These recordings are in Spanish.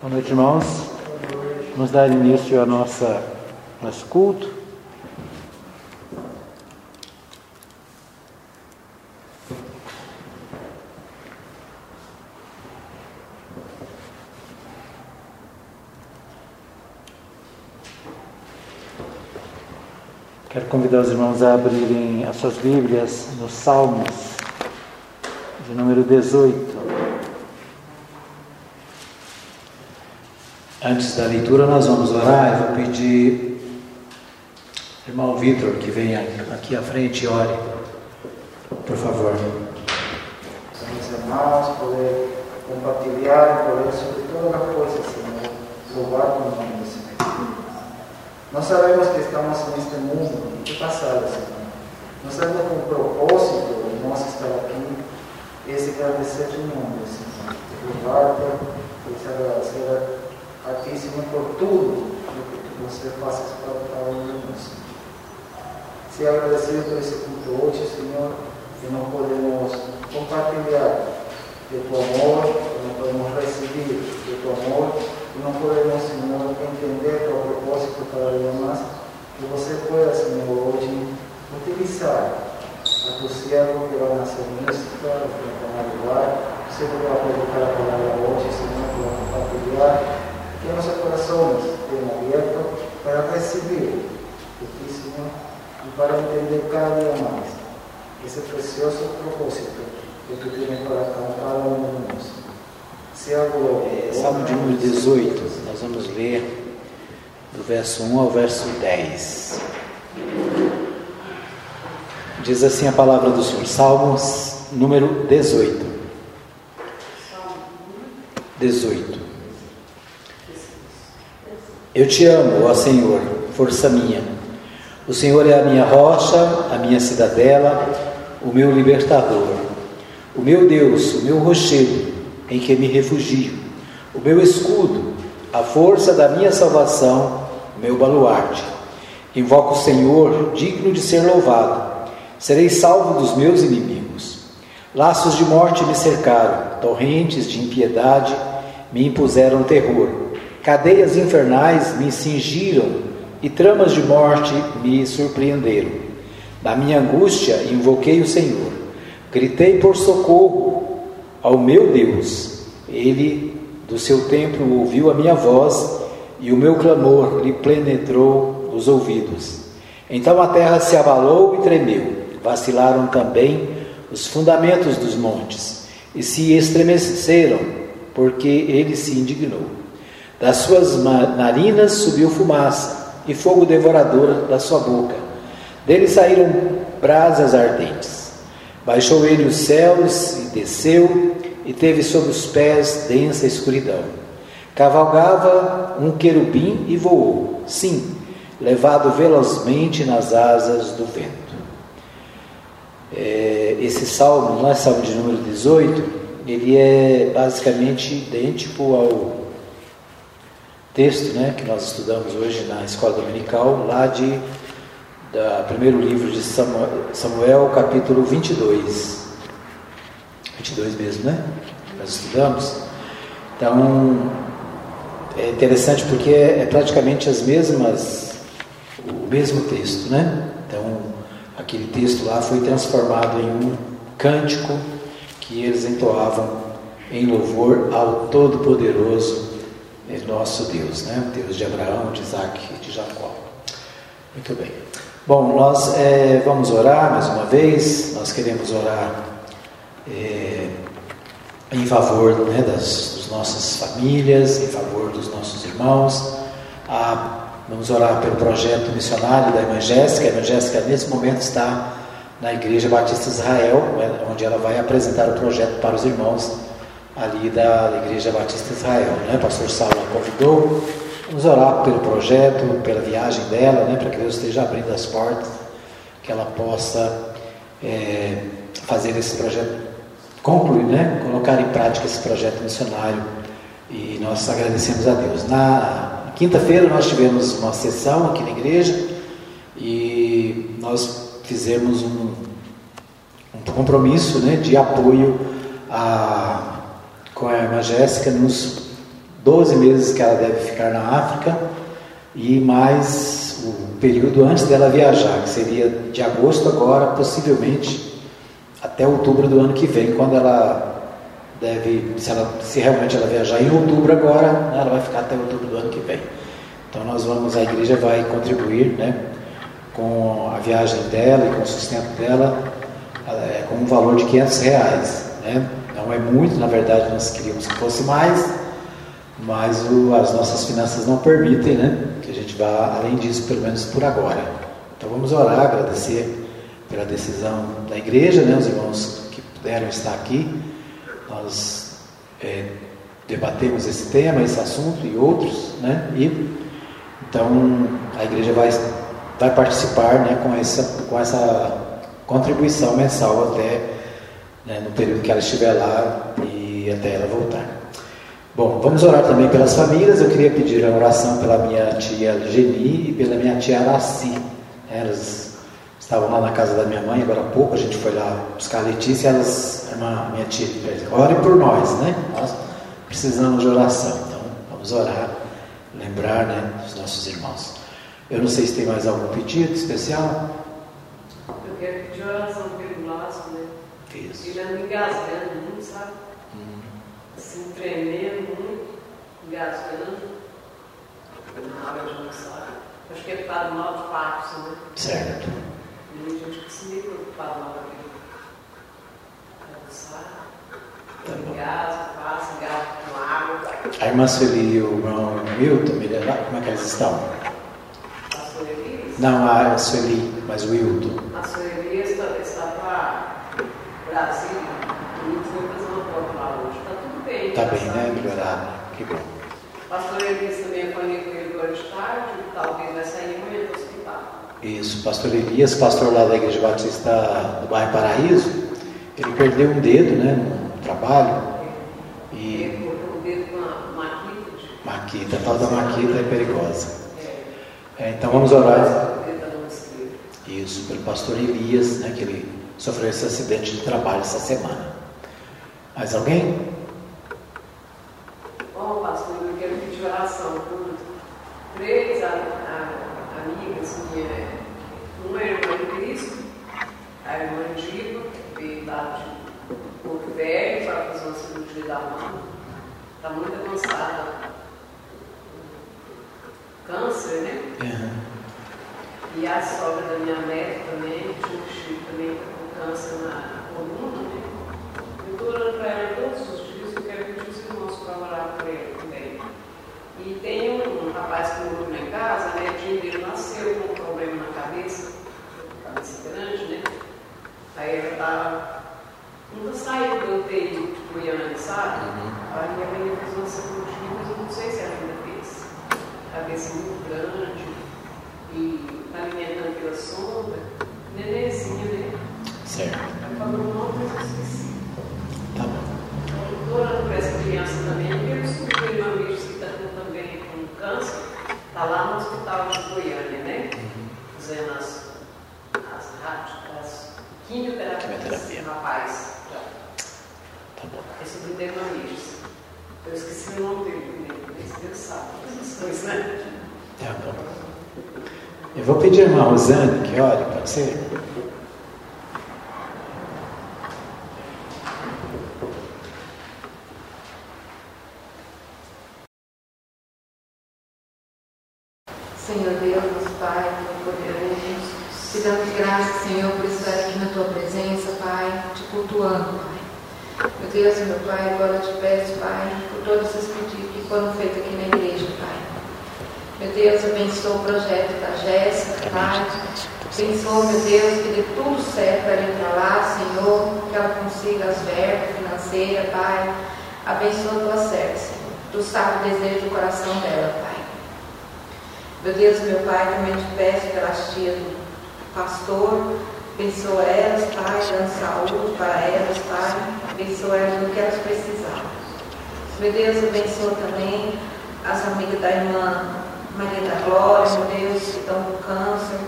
Boa noite, irmãos. Vamos dar início ao nossa, nosso culto. Quero convidar os irmãos a abrirem as suas Bíblias nos Salmos, de número 18. Antes da leitura, nós vamos orar. Eu vou pedir ao irmão Vitor que venha aqui à frente e ore, por favor. Meus irmãos, poder compartilhar poder sobre todas as coisas, Senhor, louvar o nome do Senhor. Nós sabemos que estamos neste mundo de passado, Senhor. Nós sabemos que o propósito de nós estar aqui é esse agradecer o nome, Senhor. Louvar-te, te agradecer a Ti, Senhor, por tudo que você faz para de nós. Se agradecer por esse culto hoje, Senhor, que não podemos compartilhar de tu amor, que não podemos receber de tu amor, que não podemos, Senhor, entender teu propósito cada dia mais, que você pueda, Senhor, hoje utilizar a tu servo que vai nascer mística, que vai tomar lugar, você que vai predicar a palavra hoje, Senhor, que vai compartilhar, que nossos corações estejam abertos para receber de ti, Senhor, e para entender cada dia mais esse precioso propósito que tu tens para cada um de. É, Salmo de número 18, nós vamos ler do verso 1 ao verso 10. Diz assim a palavra do Senhor, Salmos número 18. 18. Eu te amo, ó Senhor, força minha. O Senhor é a minha rocha, a minha cidadela, o meu libertador. O meu Deus, o meu rochedo, em que me refugio. O meu escudo, a força da minha salvação, o meu baluarte. Invoco o Senhor, digno de ser louvado. Serei salvo dos meus inimigos. Laços de morte me cercaram, torrentes de impiedade me impuseram terror. Cadeias infernais me cingiram e tramas de morte me surpreenderam. Na minha angústia invoquei o Senhor. Gritei por socorro ao meu Deus. Ele do seu templo ouviu a minha voz e o meu clamor lhe penetrou os ouvidos. Então a terra se abalou e tremeu. Vacilaram também os fundamentos dos montes e se estremeceram, porque ele se indignou. Das suas narinas subiu fumaça e fogo devorador da sua boca. Dele saíram brasas ardentes. Baixou ele os céus e desceu, e teve sob os pés densa escuridão. Cavalgava um querubim e voou, sim, levado velozmente nas asas do vento. É, esse salmo, não é salmo de número 18, ele é basicamente idêntico ao texto né, que nós estudamos hoje na escola dominical, lá de da primeiro livro de Samuel, Samuel, capítulo 22. 22 mesmo, né? Nós estudamos. Então, é interessante porque é, é praticamente as mesmas, o mesmo texto, né? Então, aquele texto lá foi transformado em um cântico que eles entoavam em louvor ao Todo-Poderoso nosso Deus, né? Deus de Abraão, de Isaac e de Jacó. Muito bem. Bom, nós é, vamos orar mais uma vez. Nós queremos orar é, em favor né, das, das, nossas famílias, em favor dos nossos irmãos. Ah, vamos orar pelo projeto missionário da Irmã Jéssica. A Irmã Jéssica, nesse momento, está na Igreja Batista Israel, onde ela vai apresentar o projeto para os irmãos ali da Igreja Batista Israel. Né? O pastor Saulo a convidou. Vamos orar pelo projeto, pela viagem dela, né? para que Deus esteja abrindo as portas, que ela possa é, fazer esse projeto, concluir, né? colocar em prática esse projeto missionário. E nós agradecemos a Deus. Na quinta-feira nós tivemos uma sessão aqui na igreja e nós fizemos um, um compromisso né, de apoio a com a irmã Jéssica nos 12 meses que ela deve ficar na África e mais o período antes dela viajar, que seria de agosto agora, possivelmente até outubro do ano que vem, quando ela deve, se, ela, se realmente ela viajar em outubro agora, né, ela vai ficar até outubro do ano que vem. Então nós vamos, a igreja vai contribuir né, com a viagem dela e com o sustento dela é, com um valor de 500 reais. Né? Não é muito, na verdade nós queríamos que fosse mais, mas o, as nossas finanças não permitem né, que a gente vá além disso, pelo menos por agora. Então vamos orar, agradecer pela decisão da igreja, né, os irmãos que puderam estar aqui. Nós é, debatemos esse tema, esse assunto e outros, né, e então a igreja vai, vai participar né, com, essa, com essa contribuição mensal até né, no período que ela estiver lá e até ela voltar. Bom, vamos orar também pelas famílias. Eu queria pedir a oração pela minha tia Geni e pela minha tia Araci. Elas estavam lá na casa da minha mãe, agora há pouco a gente foi lá buscar a Letícia. Elas, a minha tia, ore por nós, né? Nós precisamos de oração. Então, vamos orar, lembrar né, dos nossos irmãos. Eu não sei se tem mais algum pedido especial. Eu quero pedir oração pelo Lázaro, Ele anda engasgando muito, sabe? Uhum. Assim, tremendo muito, engasgando. Na hora de almoçar. Acho que ele está do mal de Parkinson, né? Certo. E a gente que se preocupado na hora de almoçar. Tá engasga, passa, engasga com água. A irmã Sueli e o irmão Milton, como é que eles estão? A Sueli? Não, a Sueli, mas o Wilton. A Sueli está, prova lá hoje. Está tudo bem. Está bem, né? Melhorado. Que bom. Pastor Elias também apanhei com ele de tarde, talvez vai sair amanhã do hospital. Isso, pastor Elias, pastor lá da Igreja Batista do bairro Paraíso, ele perdeu um dedo, né, no trabalho. E ele o dedo com a maquita. Maquita, a tal da maquita é perigosa. É, então vamos orar. Esquerda. Isso, pelo pastor Elias, né, que ele sofreu esse acidente de trabalho essa semana. Mais alguém? Bom, pastor, eu quero pedir oração por três a- a- amigas minhas. Uma é a irmã de Cristo, a irmã Diva, que veio lá de Porto Velho para fazer uma cirurgia da mão. Está muito avançada. Câncer, né? Uhum. E a sogra da minha neta também, tinha um Chico também câncer na coluna, né? Eu estou orando para ela todos os dias, eu quero pedir os irmãos para orar por ela também. E tem um, um rapaz que morou em casa, né? Netinho dele nasceu com um problema na cabeça, cabeça grande, né? Aí ela estava. Nunca saiu do UTI de Goiânia, sabe? Aí minha mãe fez uma cirurgia, mas eu não sei se ela ainda fez. Cabeça muito grande e alimentando pela sombra, nenenzinho, né? Certo. Falou eu esqueci. Tá bom. Estou orando por essa criança também, porque eu descobri uma vez que está também com câncer, está lá no hospital de Goiânia, né? Fazendo as, as, quimioterapias. Quimioterapia. Rapaz, já. Tá bom. Esse do Dermanis. Eu esqueci o nome dele? Mas Deus sabe essas coisas, né? Tá bom. Eu vou pedir a irmã Rosane que olhe, pode ser? Senhor Deus, nosso Pai, muito poderoso, te damos graças, Senhor, por estar aqui na tua presença, Pai, te cultuando, Pai. Meu Deus, meu Pai, agora eu te peço, Pai, por todos esses pedidos que foram feitos aqui na igreja, Pai. Meu Deus, abençoa o projeto da Jéssica, Pai. Abençoa, meu Deus, que dê tudo certo para ela entrar lá, Senhor, que ela consiga as verbas financeiras, Pai. Abençoa a tua serva, Senhor. Tu sabe o desejo do coração dela, Pai. Meu Deus, meu Pai, também te peço pelas tias do pastor, abençoa elas, Pai, dando saúde para elas, Pai, abençoa elas no que elas precisarem. Meu Deus, abençoa também as amigas da irmã Maria da Glória, meu Deus, que estão com câncer.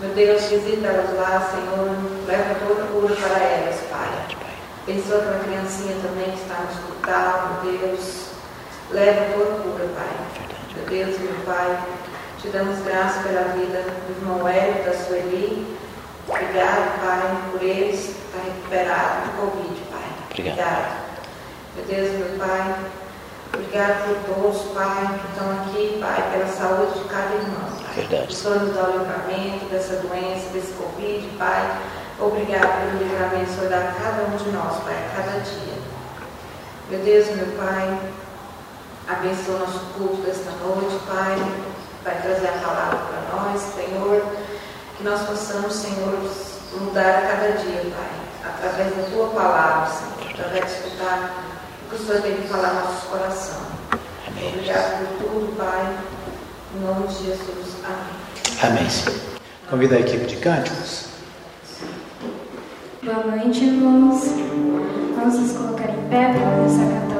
Meu Deus, visita elas lá, Senhor, leva toda cura para elas, Pai. Abençoa aquela criancinha também que está no hospital, meu Deus. leva a tua cura, Pai. Meu Deus, meu Pai, te damos graças pela vida do irmão Hélio, da Sueli. Obrigado, Pai, por eles estar recuperado do Covid, Pai. Obrigado. Meu Deus, meu Pai, obrigado por todos, Pai, que estão aqui, Pai, pela saúde de cada irmão, Pai. Verdade. Que nos dá o livramento dessa doença, desse Covid, Pai. Obrigado pelo livramento que o Senhor dá a cada um de nós, Pai, a cada dia. Meu Deus, meu Pai, abençoa o nosso culto desta noite, Pai. Vai trazer a palavra para nós, Senhor. Que nós possamos, Senhor, mudar a cada dia, Pai. Através da Tua palavra, Senhor. Através de escutar o que o Senhor tem que falar no nosso coração. Amém. Obrigado por tudo, Pai. Em nome de Jesus. Amém. Amém, Senhor. Convido a equipe de cânticos. Boa noite, irmãos. Vamos nos colocar em pé para começar a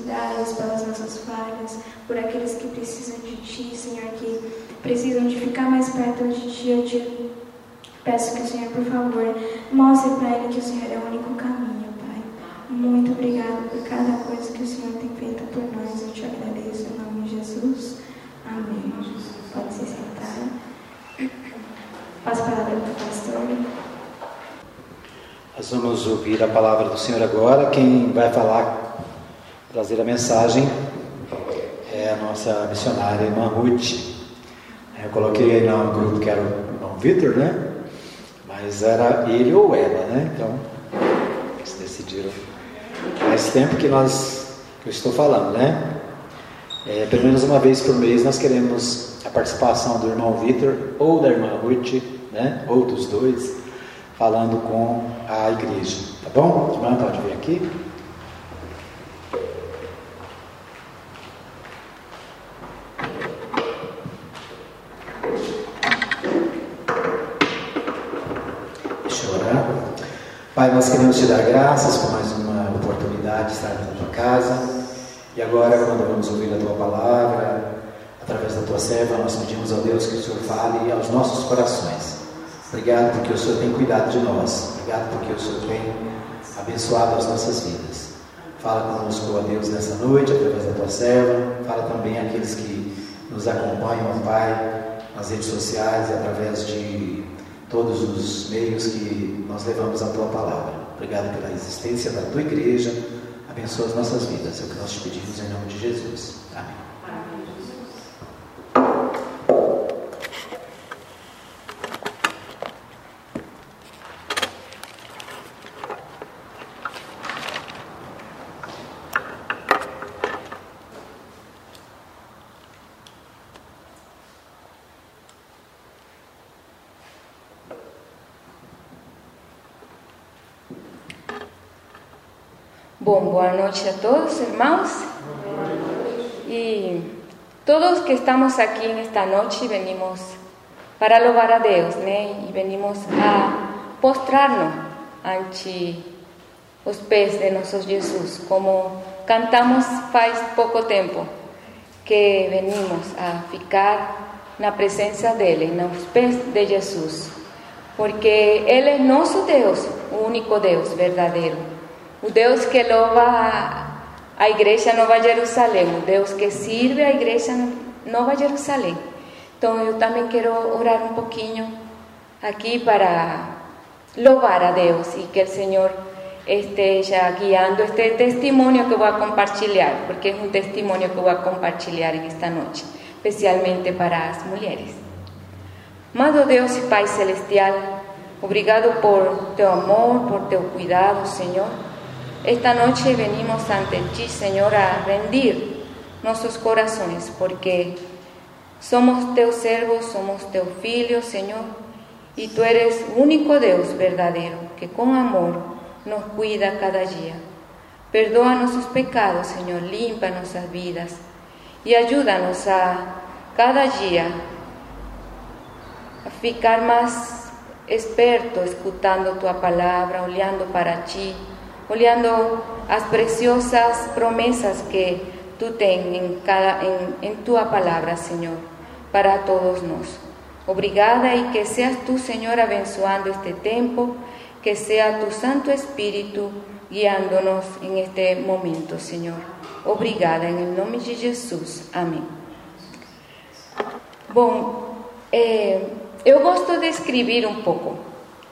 necessidades, pelas nossas falhas, por aqueles que precisam de Ti, Senhor, que precisam de ficar mais perto de Ti. Eu te peço que o Senhor, por favor, mostre para ele que o Senhor é o único caminho, Pai. Muito obrigada por cada coisa que o Senhor tem feito por nós. Eu te agradeço em nome de Jesus. Amém. Pode se sentar. Passo a palavra para o pastor. Nós vamos ouvir a palavra do Senhor agora. Quem vai falar, trazer a mensagem, é a nossa missionária, irmã Ruth. Eu coloquei aí no grupo que era o irmão Vitor, né? Mas era ele ou ela, né? Então, eles decidiram. Faz tempo que nós, que eu estou falando, né? É, pelo menos uma vez por mês nós queremos a participação do irmão Vitor ou da irmã Ruth, né? Ou dos dois falando com a igreja. Tá bom? Irmã, pode vir aqui. Deixa eu orar. Pai, nós queremos te dar graças por mais uma oportunidade de estar na tua casa. E agora, quando vamos ouvir a tua palavra, através da tua serva, nós pedimos ao Deus que o Senhor fale aos nossos corações. Obrigado porque o Senhor tem cuidado de nós. Obrigado porque o Senhor tem abençoado as nossas vidas. Fala conosco, ó Deus, nessa noite, através da tua serva. Fala também àqueles que nos acompanham, Pai, nas redes sociais e através de todos os meios que nós levamos a tua palavra. Obrigado pela existência da tua igreja. Abençoa as nossas vidas. É o que nós te pedimos em nome de Jesus. Amém. Bom, boa noite a todos, irmãos. E todos que estamos aqui nesta noite venimos para louvar a Deus, né? E venimos a postrar-nos ante os pés de nosso Jesus, como cantamos faz pouco tempo, que venimos a ficar na presença dele, nos pés de Jesus, porque ele é nosso Deus, o único Deus verdadeiro o Deus que louva a igreja Nova Jerusalém, o Deus que sirve a igreja Nova Jerusalém. Então eu também quero orar um pouquinho aqui para louvar a Deus e que o Senhor esteja guiando este testemunho que vou compartilhar, porque é um testemunho que vou compartilhar esta noite, especialmente para as mulheres. Amado Deus e Pai Celestial, obrigado por teu amor, por teu cuidado, Senhor. Esta noche venimos ante ti, Señor, a rendir nuestros corazones, porque somos teus servos, somos teus filhos, Señor, y tú eres único Dios verdadero, que con amor nos cuida cada día. Perdoa nuestros pecados, Señor, limpa nuestras vidas y ayúdanos a cada día a ficar más experto escuchando tu palabra, olhando para ti olhando as preciosas promessas que tu tens em, cada, em, em tua palavra, Senhor, para todos nós. Obrigada e que seas tu, Senhor, abençoando este tempo, que seja tu Santo Espírito guiando-nos em este momento, Senhor. Obrigada, em nome de Jesus. Amém. Bom, eh, eu gosto de escrever um pouco.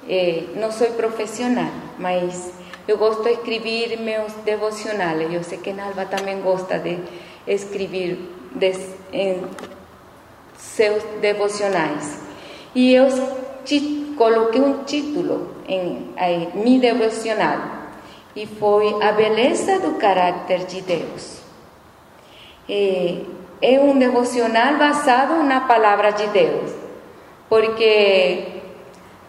Eh, não sou profissional, mas eu gosto de escrever meus devocionais. Eu sei que Nalva também gosta de escrever em seus devocionais. E eu coloquei um título em, em meu devocional e foi A Beleza do Caráter de Deus. É, é um devocional basado na palavra de Deus, porque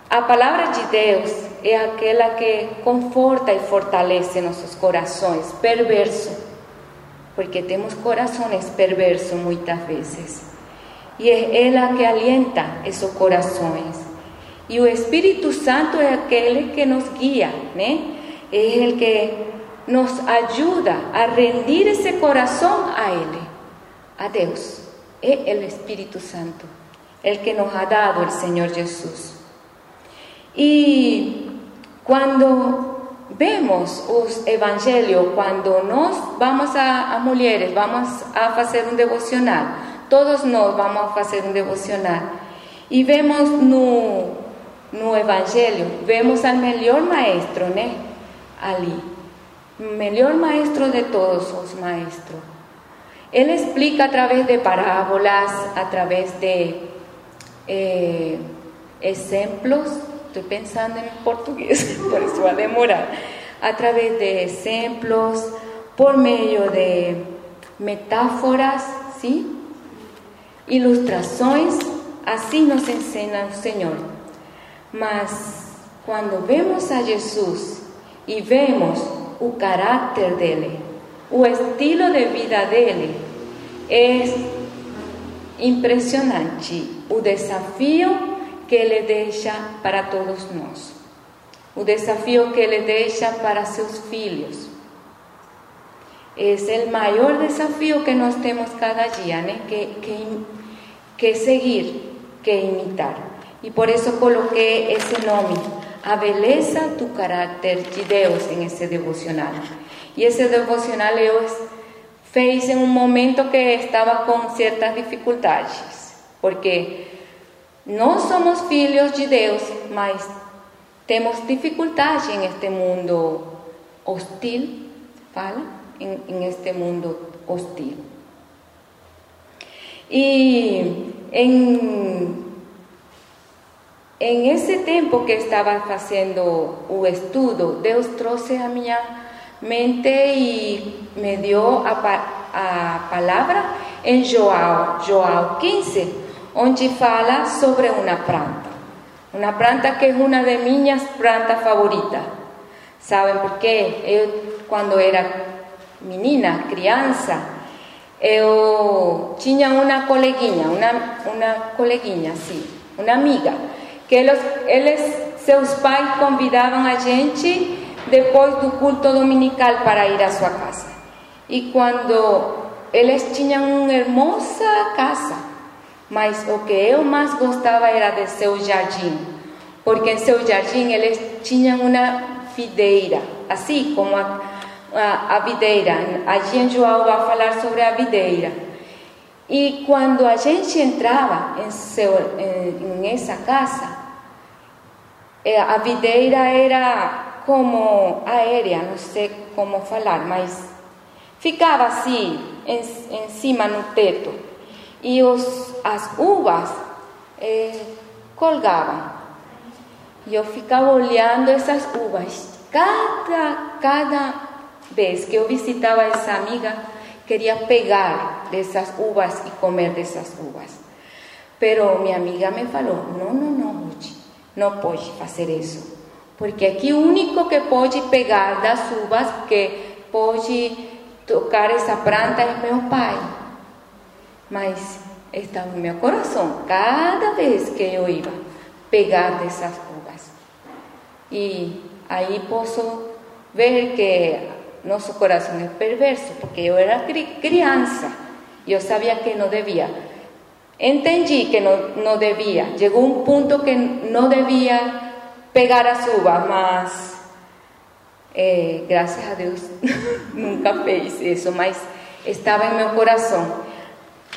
a palavra de Deus es aquella que conforta y fortalece nuestros corazones perversos, porque tenemos corazones perversos muchas veces. Y es Él la que alienta esos corazones. Y el Espíritu Santo es aquel que nos guía, ¿no? es el que nos ayuda a rendir ese corazón a Él, a Dios. Es el Espíritu Santo, el que nos ha dado el Señor Jesús. Y cuando vemos los evangelios, cuando nos vamos a, a mujeres, vamos a hacer un devocional, todos nos vamos a hacer un devocional, y vemos no, no evangelio, vemos al mejor maestro, ¿no? ali, mejor maestro de todos los maestros. Él explica a través de parábolas, a través de eh, ejemplos, estoy pensando en portugués, por eso va a demorar, a través de ejemplos, por medio de metáforas, ¿sí? Ilustraciones, así nos enseña el Señor. Mas cuando vemos a Jesús y vemos el carácter dele, o estilo de vida dele, es impresionante o desafío que ele deixa para todos nós, o desafío que ele deixa para seus filhos. É o maior desafío que nós temos cada dia, né? que, que, que seguir, que imitar. E por isso coloquei esse nome, a beleza tu carácter de en ese devocional. Y ese devocional eu fez en un momento que estaba con ciertas dificultades, porque no somos filhos de Deus, mas temos dificultades en este mundo hostil, fala, en, en este mundo hostil. Y en en ese tiempo que estaba haciendo un estudio, Dios trouxe a mi mente y me dio a, palabra en Joao, Joao 15, donde fala sobre una planta. Una planta que es una de mis plantas favoritas. ¿Saben por qué? Yo, cuando era menina, crianza, yo tenía una coleguinha, una, una coleguinha, sí, una amiga, que eles, eles, seus pais convidavam a gente depois do culto dominical para ir à sua casa. E quando eles tinham uma hermosa casa, mas o que eu mais gostava era de seu jardim, porque em seu jardim eles tinham uma videira, assim como a, a, a videira. Allí em João vai falar sobre a videira. E quando a gente entrava em, seu, em, em essa casa, eh, a videira era como aérea, não sei como falar, mas ficava assim, em, em cima no teto. E os, as uvas eh, colgavam. E eu ficava olhando uvas. Cada, cada vez que eu visitava essa amiga, queria pegar dessas uvas e comer dessas uvas. Pero minha amiga me falou: não, não, não, Ruth, não pode fazer isso. Porque aqui o único que pode pegar das uvas, que pode tocar essa planta é meu pai. Mas está no meu coração, cada vez que eu ia pegar dessas uvas. E aí posso ver que nosso coração é perverso, porque eu era criança e eu sabia que não devia. Entendí que no, no debía, llegó un punto que no debía pegar a suba, mas eh, gracias a Dios nunca hice eso, mas estaba en mi corazón.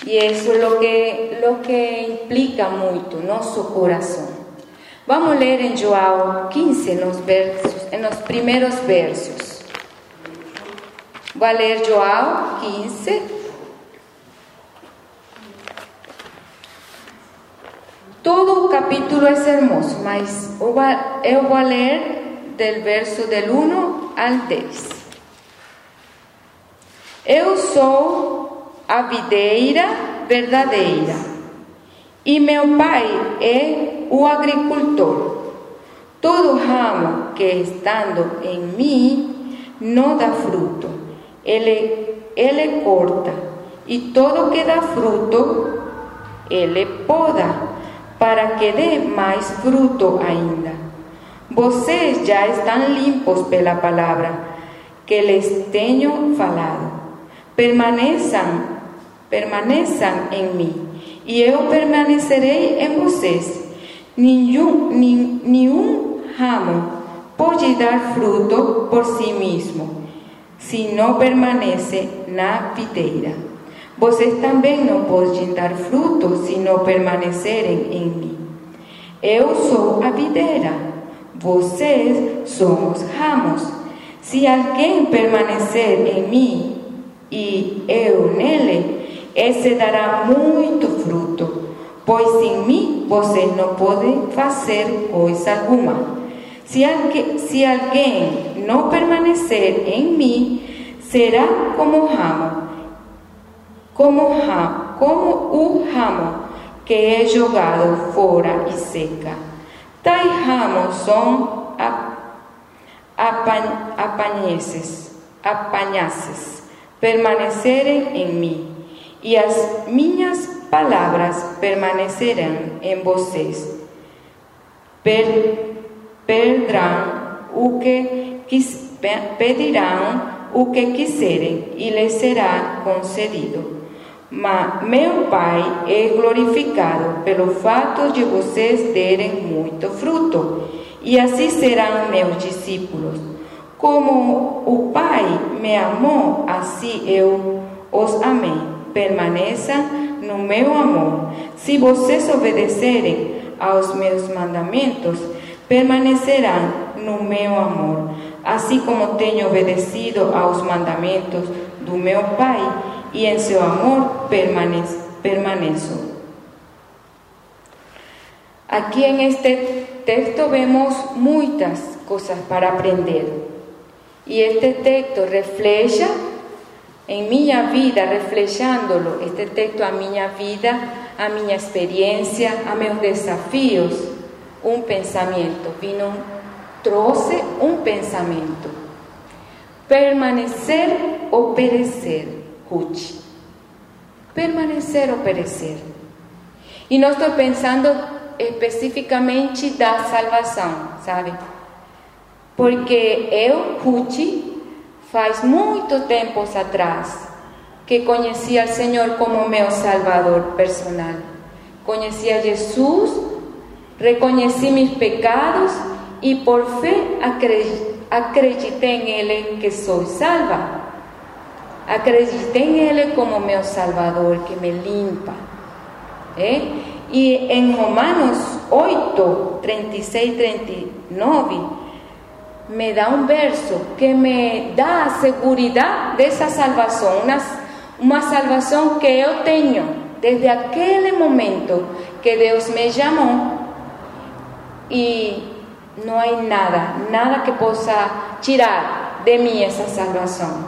Y eso es lo que, que implica mucho, nuestro corazón. Vamos a leer en Joao 15, en los, versos, en los versos. Voy a leer Joao 15, Todo o capítulo é hermoso, mas eu vou ler del verso del 1 al 10. Eu sou a videira verdadeira e meu pai é o agricultor. Todo ramo que estando en mí no da fruto, él, él le corta, y todo que da fruto, él le poda, para que dé más fruto ainda. Vocês ya están limpos pela palabra que les tenho falado. Permanezcan, permanezcan en mí, y yo permaneceré en vocês. Nenhum, nenhum ramo pode dar fruto por si mismo, se não permanece na videira. Vocês também não podem dar fruto se não permanecerem em mim. Eu sou a videira, vocês são os ramos. Se alguém permanecer em mim e eu nele, esse dará muito fruto, pois sem mim vocês não podem fazer coisa alguma. Se se alguém não permanecer em mim, será como ramo, como, ramo, como o ramo que é jogado fora e seca. Tais ramos são apanheces, apanhaces, permanecerem em mim, e as minhas palavras permanecerão em vocês. Per, perderão o que quis, pedirão o que quiserem e lhes será concedido. Mas meu Pai é glorificado pelo fato de vocês terem muito fruto, e assim serão meus discípulos. Como o Pai me amou, assim eu os amei. Permaneçam no meu amor. Se vocês obedecerem aos meus mandamentos, permanecerão no meu amor, assim como tenho obedecido aos mandamentos do meu Pai, e em seu amor permaneço. Aquí en este texto vemos muchas cosas para aprender. Y este texto refleja en mi vida, reflejándolo, este texto a mi vida, a mi experiencia, a mis desafíos, un pensamiento. Vino, trouxe un pensamiento. Permanecer o perecer, Ruth. Permanecer o perecer. E não estou pensando especificamente da salvação, sabe? Porque eu, Ruth, faz muito tempo atrás que conheci ao Senhor como meu Salvador personal. Conheci a Jesus, reconheci meus pecados e por fé acreditei em Ele que sou salva. Acreditei em Ele como meu Salvador, que me limpa. ¿eh? Y en Romanos 8, 36, 39, me da un verso que me da seguridad de esa salvación, una, salvación que yo tengo desde aquel momento que Dios me llamó y no hay nada, nada que pueda tirar de mí esa salvación,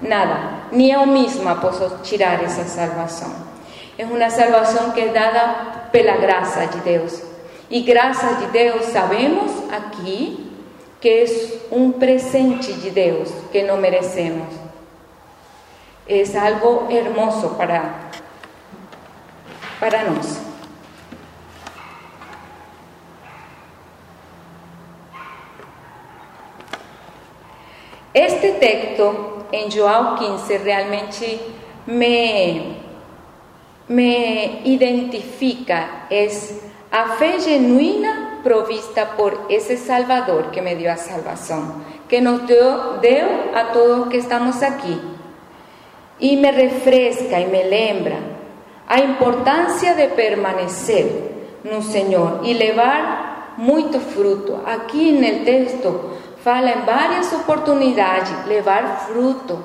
nada, ni yo misma puedo tirar esa salvación. Es una salvación que es dada por la gracia de Dios. Y gracias de Dios sabemos aquí que es un presente de Dios que no merecemos. Es algo hermoso para, para nosotros. Este texto en João 15 realmente me, me identifica, es a fe genuina provista por ese Salvador que me dio a salvación, que nos dio, dio a todos que estamos aquí. Y me refresca y me lembra a importancia de permanecer no Señor y levar muito fruto. Aquí en el texto fala en varias oportunidades levar fruto,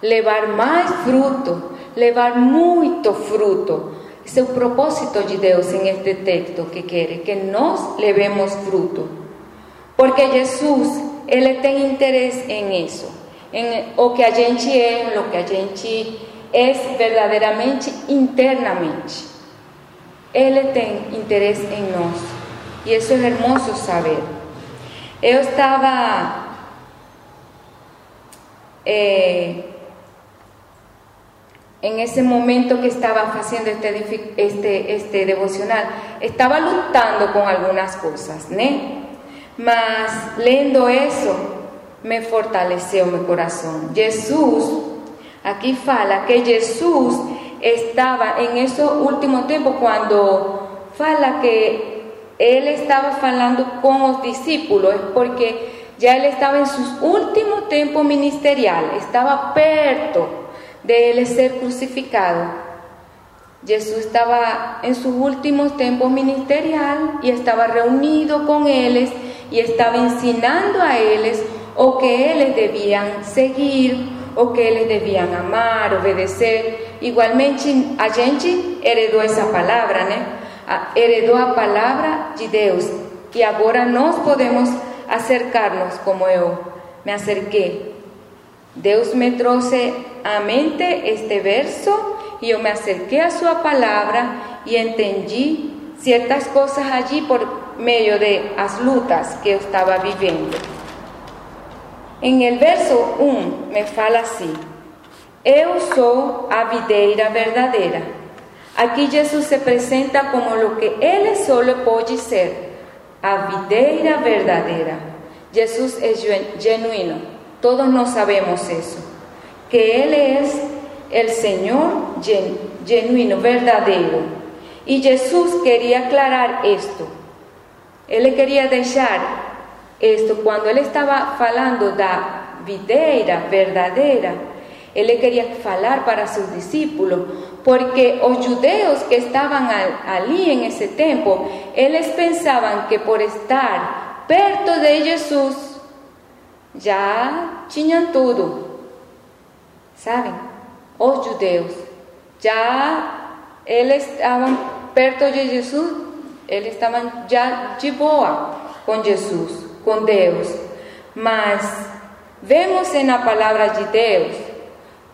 levar mais fruto, levar muito fruto. O propósito de Deus em este texto que quer que nós levemos fruto. Porque Jesus, ele tem interesse em isso, em o que a gente é, o que a gente é verdadeiramente internamente. Ele tem interesse em nós. E isso é hermoso saber. eu estava eh, en ese momento que estaba haciendo este, este, este devocional, estaba luchando con algunas cosas, ¿no? Mas leyendo eso, me fortaleció mi corazón. Jesús, aquí fala que Jesús estaba en esos últimos tiempos cuando fala que él estaba falando con los discípulos, porque ya él estaba en sus últimos tiempos ministerial, estaba perto de él ser crucificado. Jesús estaba en sus últimos tiempos ministerial y estaba reunido con ellos y estaba enseñando a ellos o que ellos debían seguir o que ellos debían amar, obedecer. Igualmente a gente heredó esa palabra, ¿no? Heredó a palabra de Dios y ahora nos podemos acercarnos como yo me acerqué. Dios me trouxe a mente este verso y yo me acerqué a su palabra y entendí ciertas cosas allí por medio de las lutas que estaba viviendo. En el verso 1 me fala así, eu sou a videira verdadeira. Aquí Jesús se presenta como lo que Él solo puede ser, a videira verdadeira. Jesús es genuino, todos no sabemos eso, que Él es el Señor genuino, verdadero. Y Jesús quería aclarar esto. Él le quería dejar esto cuando Él estaba hablando de videira verdadeira. Él le quería hablar para sus discípulos, porque los judeos que estaban allí en ese tiempo, ellos pensaban que por estar perto de Jesús, ya tinham tudo. Sabem? Os judeus já eles estavam perto de Jesus, eles estavam já de boa com Jesus, com Deus. Mas vemos na palavra de Deus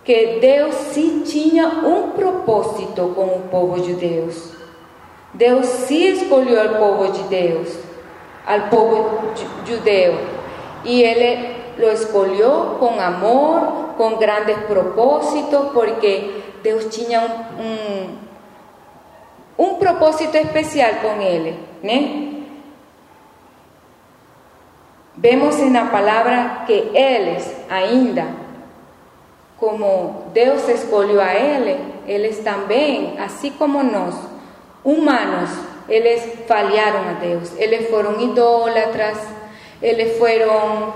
que Deus sim tinha um propósito com o povo de Deus. Deus sim escolheu o povo de Deus, ao povo judeu y Él lo escogió con amor, con grandes propósitos, porque Dios tenía un, un, propósito especial con Él. Vemos en la palabra que Él es ainda, como Dios escogió a Él, es también, así como nos, humanos, Ellos fallaron a Dios, Ellos fueron idólatras, ellos fueron,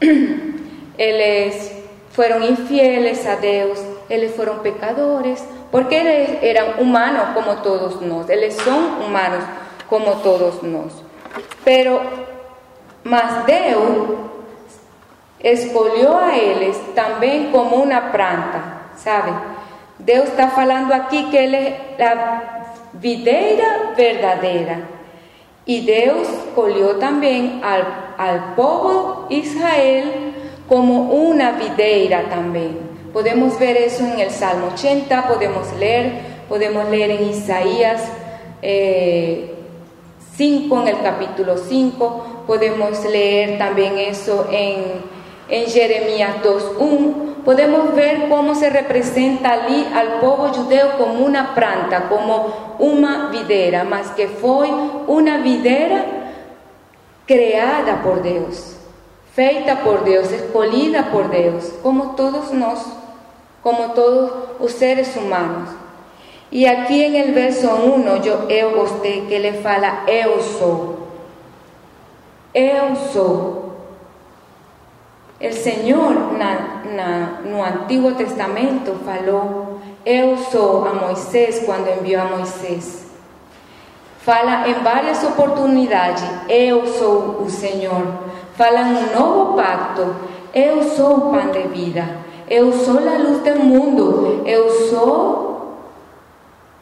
fueron infieles a Dios, ellos fueron pecadores, porque ellos eran humanos como todos nos, ellos son humanos como todos nos. Pero más Dios escogió a ellos también como una planta, ¿sabe? Dios está hablando aquí que Él es la videira verdadeira. Y Dios escogió también al, al pueblo Israel como una videira también. Podemos ver eso en el Salmo 80, podemos leer, podemos leer en Isaías 5, eh, en el capítulo 5, podemos leer también eso en, en Jeremías 2.1 podemos ver cómo se representa allí al pueblo judeo como una planta, como una videra, más que fue una videra creada por Dios, feita por Dios, escolhida por Dios, como todos nos, como todos los seres humanos. Y aquí en el verso 1 yo eu gostei que le fala eu sou. Eu sou. El Señor na, na, no Antiguo Testamento falou, eu sou a Moisés quando enviou a Moisés. Fala em várias oportunidades, eu sou o Senhor. Fala no novo pacto, eu sou o pão de vida. Eu sou a luz do mundo. Eu sou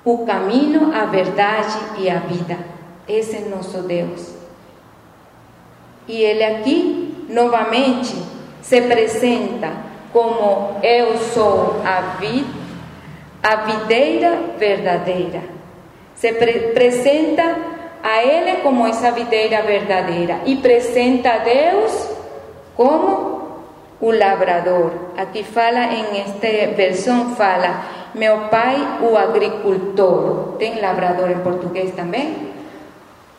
o caminho, a verdade e a vida. Esse é nosso Deus. E Ele aqui, novamente, se presenta como eu sou a vida, a videira verdadeira. Se pre apresenta a Él como esa videira verdadeira e presenta a Deus como o labrador. Aqui fala em esta versão fala meu pai o agricultor. Tem labrador em português também?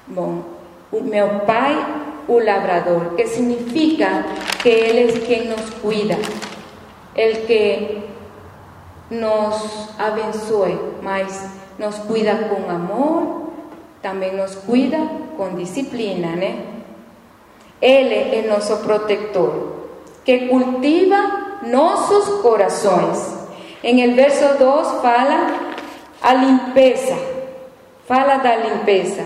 Bom, meu pai o labrador, que significa que Ele é quem nos cuida, el que nos abençoe, mas nos cuida com amor, também nos cuida com disciplina, né? Ele é nosso protetor, que cultiva nossos corações. Em el verso 2 fala a limpeza, fala da limpeza,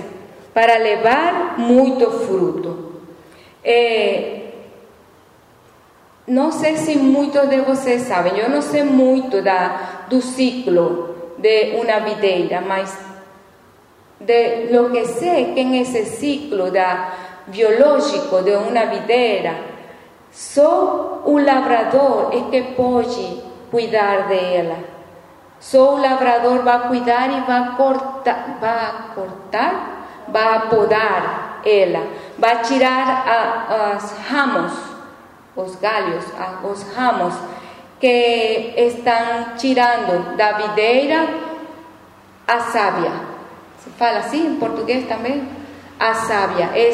para levar muito fruto. É, não sei se de vocês sabem, eu não sei muito da, do ciclo de uma videira, mas de lo que sei que nesse ciclo da, biológico de uma videira, só o labrador é que pode cuidar dela. Só o labrador vai cuidar e vai cortar, vai cortar, vai podar ela, vai tirar a, as ramos os galhos, os ramos que estão tirando da videira a sábia. Se fala assim em português também? A sábia. É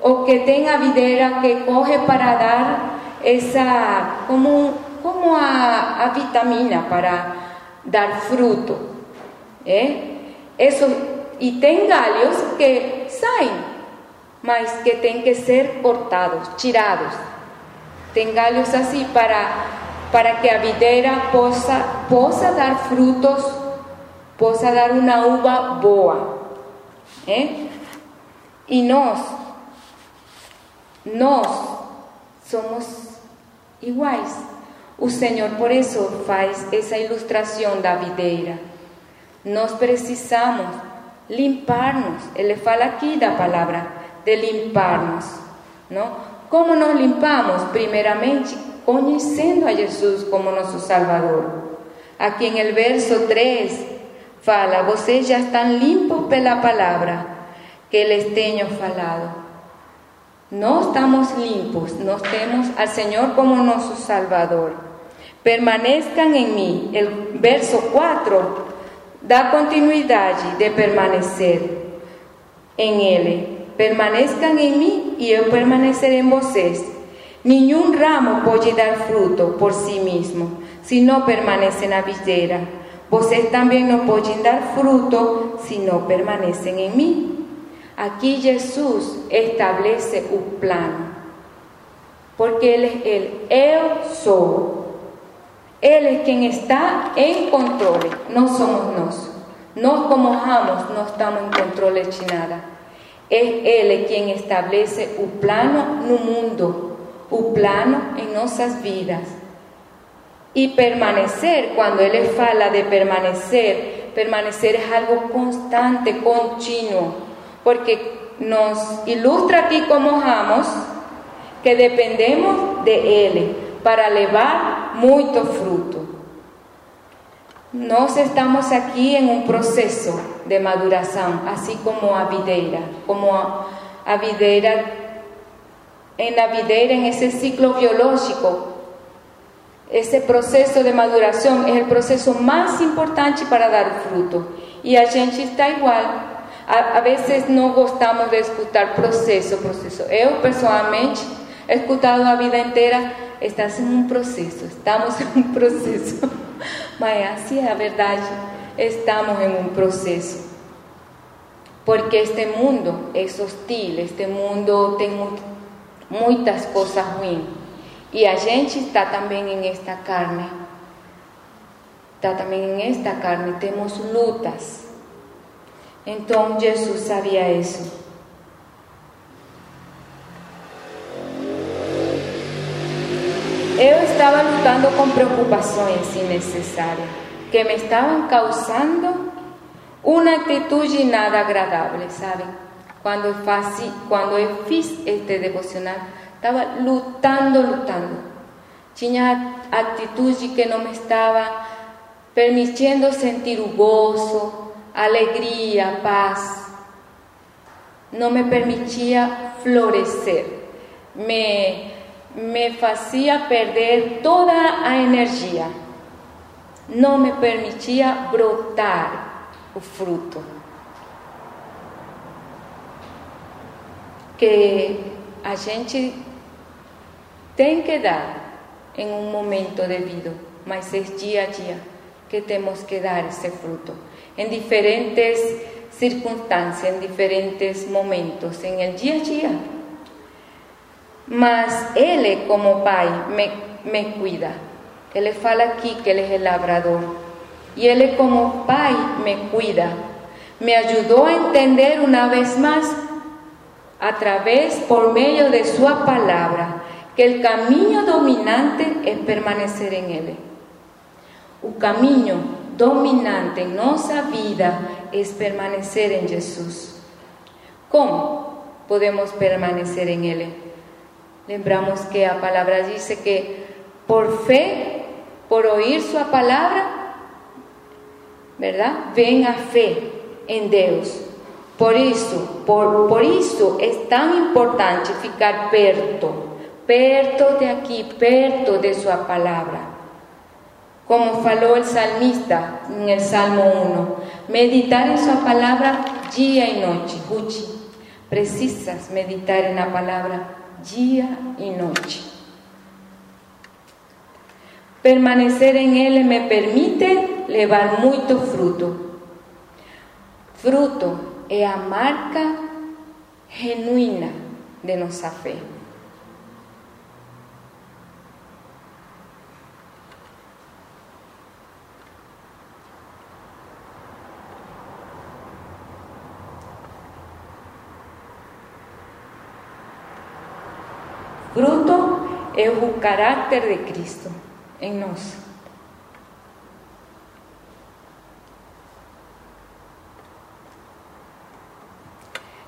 o que tem a videira que corre para dar essa, como, como a, a vitamina para dar fruto. É? Isso, e tem galhos que saem, mas que têm que ser cortados, tirados. Tem galhos assim para, para que a videira possa, possa dar frutos, possa dar uma uva boa. É? E nós, nós somos iguais. O Senhor, por isso, faz essa ilustração da videira. Nós precisamos limpar-nos. Ele fala aqui da palavra de limpar-nos. Não? Como nos limpamos? Primeiramente, conhecendo a Jesus como nosso Salvador. Aqui em el verso 3 fala: Vocês já estão limpos pela palavra que lhes tenho falado. Nós estamos limpos, nós temos ao Senhor como nosso Salvador. Permanezcan em mim. O verso 4 dá continuidade de permanecer em Ele. Permanezcan em mim e eu permanecerei em vocês. Nenhum ramo pode dar fruto por si mesmo, se não permanece na videira. Vocês também não podem dar fruto se não permanecem em mim. Aqui Jesus estabelece o plano, porque Ele é Ele, eu sou. Ele é quem está em controle, não somos nós. Nós, como ramos, não estamos em controle de nada. Es Él quien establece un plano no mundo, un plano en nuestras vidas. Y permanecer, cuando Él fala de permanecer, permanecer es algo constante, continuo, porque nos ilustra aquí como amos que dependemos de Él para llevar mucho fruto. Nós estamos aqui em um processo de maduração, assim como a videira, como a, a videira, em la videira, em esse ciclo biológico. Esse processo de maduração é o processo mais importante para dar fruto. E a gente está igual. A, a vezes não gostamos de escutar processo, processo. Eu, pessoalmente, he escutado a vida inteira, estás em um processo, estamos em um processo. Mas assim é a estamos em um processo. Porque este mundo é hostil, este mundo tem muitas coisas ruins. E a gente está também em esta carne. Está também em esta carne, temos lutas. Então Jesus sabia isso. Eu estava lutando com preocupações innecessárias que me estavam causando uma atitude nada agradável, sabe? Quando eu, faço, quando eu fiz este devocional, estava lutando, lutando. Tinha atitude que não me estava permitindo sentir gozo, alegria, paz. no me permitía florecer, me, me hacía perder toda la energía, no me permitía brotar o fruto. Que a gente tem que dar em um momento devido, mas é dia a dia que temos que dar esse fruto, em diferentes circunstâncias, em diferentes momentos, em el dia a dia. Mas Ele, como Pai, me, me cuida. Ele fala aqui que Ele é o labrador. E Ele, como Pai, me cuida. Me ajudou a entender uma vez mais, através, por meio de Sua palavra, que el camino dominante es permanecer en Él. El camino dominante en nuestra vida es permanecer en Jesús. ¿Cómo podemos permanecer en Él? Lembramos que la palabra dice que por fe, por oír su palabra, ¿verdad? Ven a fe en Dios. Por eso, por, por es tan importante ficar perto perto de aquí, perto de su palabra. Como faló el salmista en el Salmo 1, meditar en su palabra día y noche. Gucci, precisas meditar en la palabra día y noche. Permanecer en Él me permite llevar mucho fruto. Fruto es la marca genuina de nuestra fe. Fruto es el carácter de Cristo en nosotros.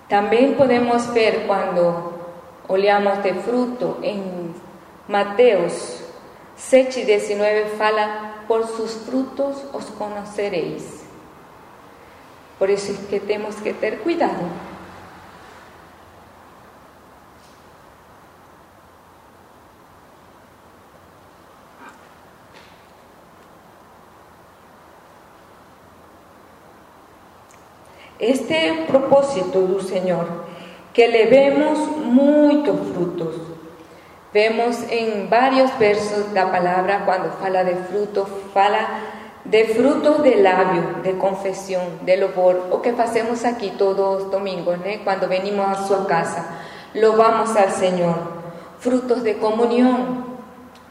También podemos ver cuando olhamos de fruto en Mateos 7, 19 fala, por sus frutos os conoceréis. Por eso es que tenemos que tener cuidado. Este propósito do Senhor, que levemos muitos frutos. Vemos em vários versos da palavra, quando fala de fruto, fala de frutos de lábio, de confissão, de louvor, o que fazemos aqui todos os domingos, né? quando venimos à sua casa. Louvamos ao Senhor. Frutos de comunhão.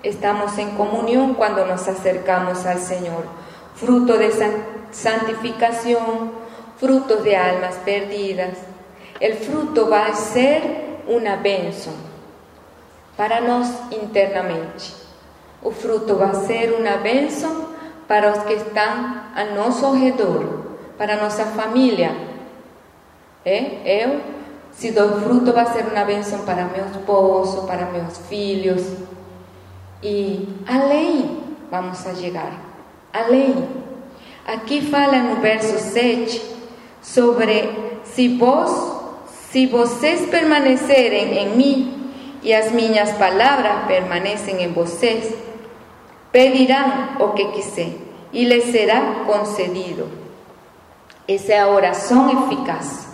Estamos em comunhão quando nos acercamos ao Senhor. Fruto de santificação frutos de almas perdidas. El fruto va a ser una benção para nós internamente. O fruto vai ser uma bênção para os que estão a nosso redor, para nossa família. É? Eu, se dou fruto, vai ser uma bênção para meu esposo, para meus filhos. E além, vamos a chegar. Além. Aqui fala no verso 7 sobre si vos, si vocês permanecerem em mim e as minhas palavras permanecem em vocês, pedirão o que quiser e lhes será concedido. Essa a oração eficaz.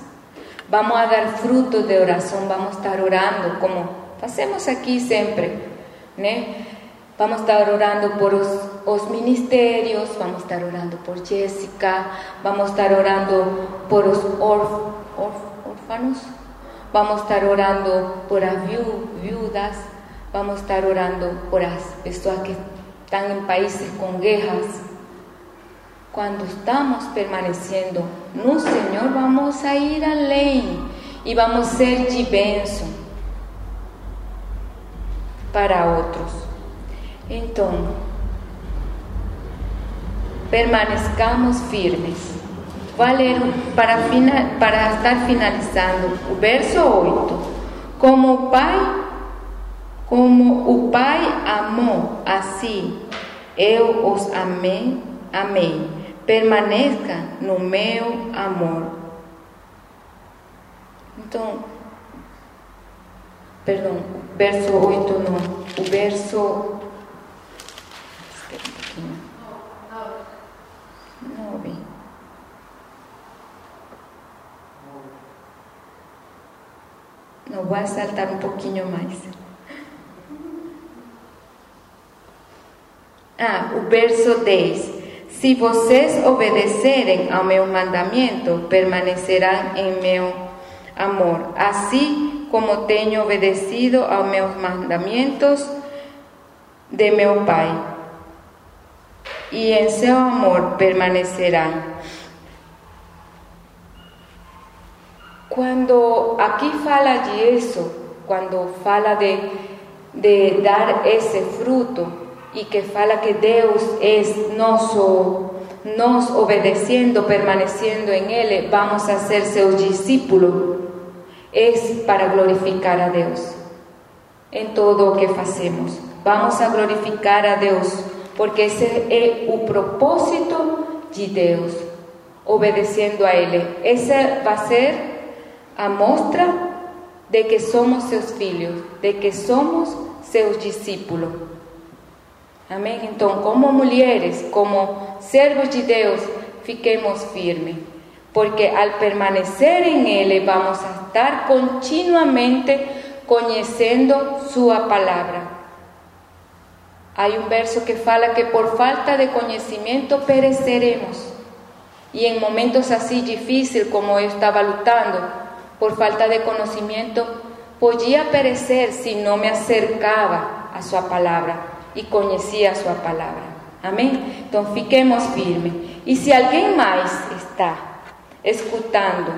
Vamos a dar fruto de oração, vamos estar orando como fazemos aqui sempre, né? Vamos a estar orando por los, ministerios, vamos a estar orando por Jessica, vamos a estar orando por los órfanos, vamos a estar orando por las viudas, vamos a estar orando por las personas que están en países con guerras. Cuando estamos permaneciendo no Señor, vamos a ir além y vamos a ser de para otros. Então, permanezcamos firmes. Vou ler para, para estar finalizando o verso 8. Como o Pai, como o Pai amou assim, eu os amei, amei. Permaneça no meu amor. Então, perdão, verso 8 não, o verso. Pouquinho. 9. Não, vou saltar um pouquinho mais. Ah, o verso 10. Se vocês obedecerem ao meu mandamento, permanecerão em meu amor, assim como tenho obedecido aos meus mandamentos de meu Pai. E em seu amor permanecerão. Quando aqui fala disso, quando fala de, de dar esse fruto, y que fala que Deus es nosso, nos obedeciendo, permaneciendo en Él, vamos a ser seus discípulos, es para glorificar a Deus en todo o que hacemos. Vamos a glorificar a Deus, porque ese es o propósito de Deus, obedeciendo a Ele. Va a ser a mostra de que somos seus filhos, de que somos seus discípulos. Amém? Então, como mulheres, como servos de Deus, fiquemos firmes, porque al permanecer en Él vamos a estar continuamente conhecendo Sua palavra. Hay un verso que fala que por falta de conocimiento pereceremos. Y en momentos así difíciles como yo estaba lutando, por falta de conocimiento, podía perecer si no me acercaba a Su palabra y conocía su palabra. Amén. Entonces, fiquemos firmes. Y si alguien más está escuchando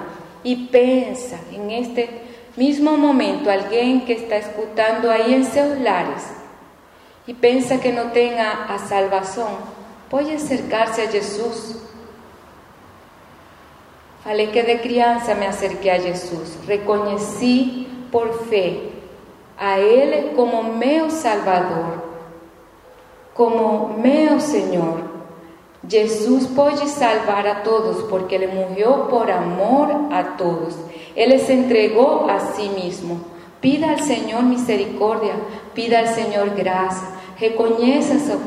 y piensa en este mismo momento, alguien que está escuchando ahí en sus lares y piensa que no tenga a salvación, puede acercarse a Jesús. Falei que de criança me acerquei a Jesus, reconheci por fé a Ele como meu Salvador como meu Senhor. Jesus pode salvar a todos porque Ele morreu por amor a todos. Ele se entregou a si mesmo. Pida ao Senhor misericórdia, pida ao Senhor graça, reconheça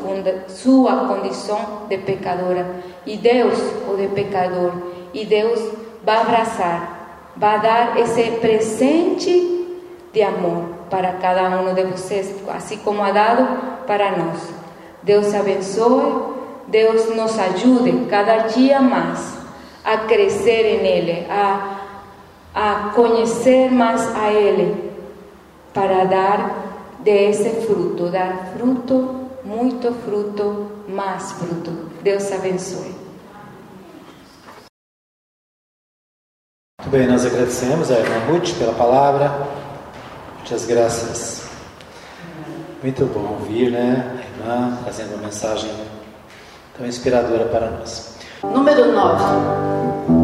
sua condição de pecadora e Deus, o de pecador, e Deus vai abraçar, vai dar esse presente de amor para cada um de vocês, assim como ha dado para nós. Deus abençoe, Deus nos ajude cada dia mais a crescer em Ele, a, a conhecer mais a Ele, para dar de esse fruto, dar fruto, muito fruto, mais fruto. Deus abençoe. Muito bem, nós agradecemos a irmã Ruth pela palavra. Muitas graças. Muito bom ouvir, né? irmã, trazendo uma mensagem tão inspiradora para nós. Número 9.